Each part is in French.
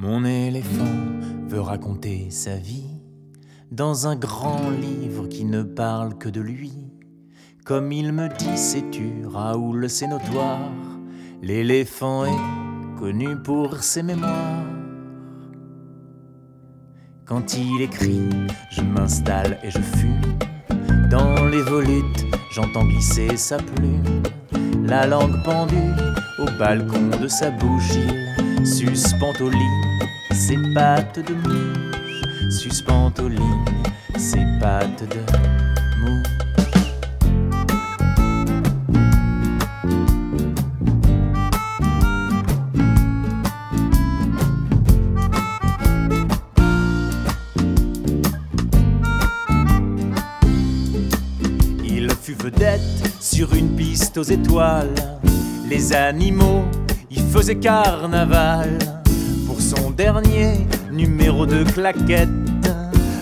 Mon éléphant veut raconter sa vie dans un grand livre qui ne parle que de lui. Comme il me dit, sais-tu, Raoul, c'est notoire, l'éléphant est connu pour ses mémoires. Quand il écrit, je m'installe et je fume. Dans les volutes, j'entends glisser sa plume. La langue pendue au balcon de sa bouche, il suspend au lit ses pattes de mouche. Suspend au lit ses pattes de mouche. Il fut vedette sur une piste aux étoiles. Les animaux y faisaient carnaval. Pour son dernier numéro de claquette,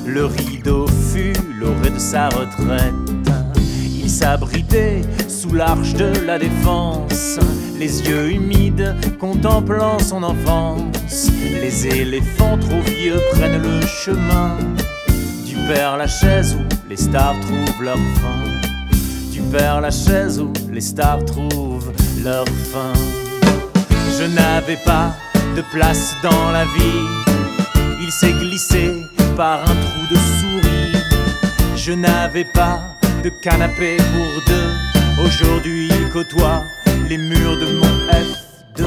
le rideau fut l'orée de sa retraite. Il s'abritait sous l'arche de la défense, les yeux humides contemplant son enfance. Les éléphants trop vieux prennent le chemin du Père Lachaise où les stars trouvent leur fin. Du Père Lachaise où les stars trouvent leur fin. Je n'avais pas place dans la vie. Il s'est glissé par un trou de souris. Je n'avais pas de canapé pour deux. Aujourd'hui, il côtoie les murs de mon F2.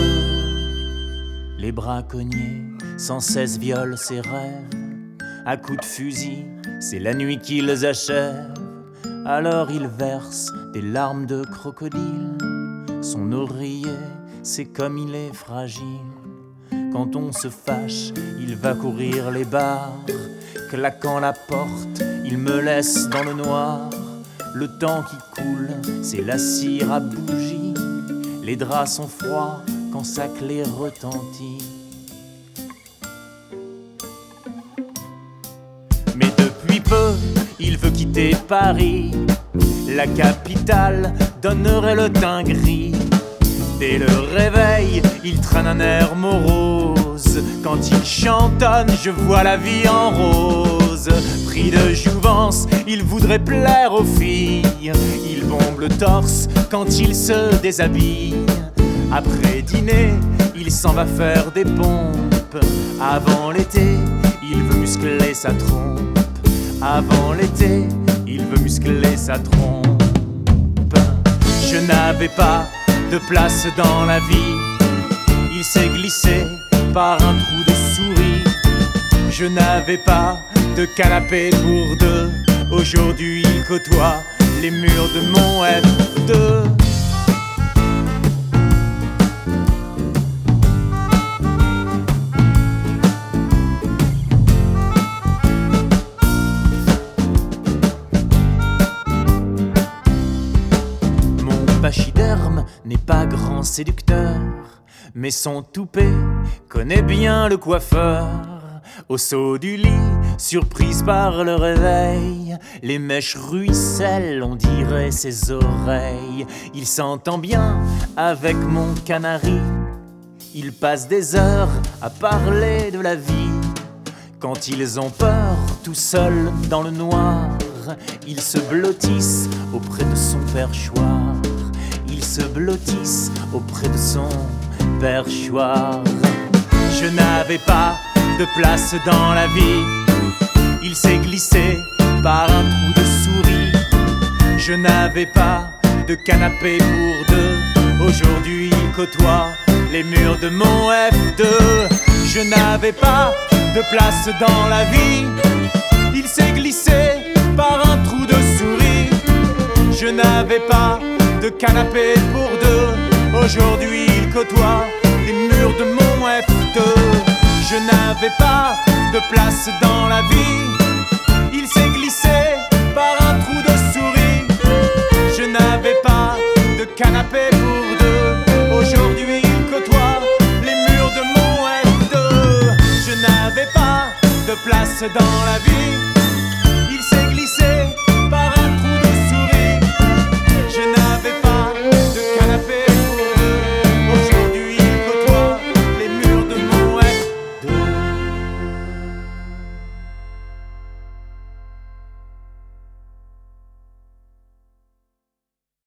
Les braconniers sans cesse violent ses rêves. À coups de fusil, c'est la nuit qu'ils achèvent. Alors il verse des larmes de crocodile. Son oreiller, c'est comme il est fragile. Quand on se fâche, il va courir les bars. Claquant la porte, il me laisse dans le noir. Le temps qui coule, c'est la cire à bougie. Les draps sont froids quand sa clé retentit. Mais depuis peu, il veut quitter Paris. La capitale donnerait le teint gris. Dès le réveil, il traîne un air morose. Quand il chantonne, je vois la vie en rose. Pris de jouvence, il voudrait plaire aux filles. Il bombe le torse quand il se déshabille. Après dîner, il s'en va faire des pompes. Avant l'été, il veut muscler sa trompe. Avant l'été, il veut muscler sa trompe. Je n'avais pas de place dans la vie. Il s'est glissé par un trou de souris. Je n'avais pas de canapé pour deux. Aujourd'hui, il côtoie les murs de mon F2. N'est pas grand séducteur, mais son toupet connaît bien le coiffeur. Au saut du lit, surprise par le réveil, les mèches ruissellent, on dirait ses oreilles. Il s'entend bien avec mon canari, il passe des heures à parler de la vie. Quand ils ont peur, tout seuls dans le noir, ils se blottissent auprès de son perchoir. Se blottissent auprès de son perchoir. Je n'avais pas de place dans la vie. Il s'est glissé par un trou de souris. Je n'avais pas de canapé pour deux. Aujourd'hui, il côtoie les murs de mon F2. Je n'avais pas de place dans la vie. Il s'est glissé par un trou de souris. Je n'avais pas de canapé pour deux. Aujourd'hui, il côtoie les murs de mon F2. Je n'avais pas de place dans la vie. Il s'est glissé par un trou de souris. Je n'avais pas de canapé pour deux. Aujourd'hui, il côtoie les murs de mon F2. Je n'avais pas de place dans la vie.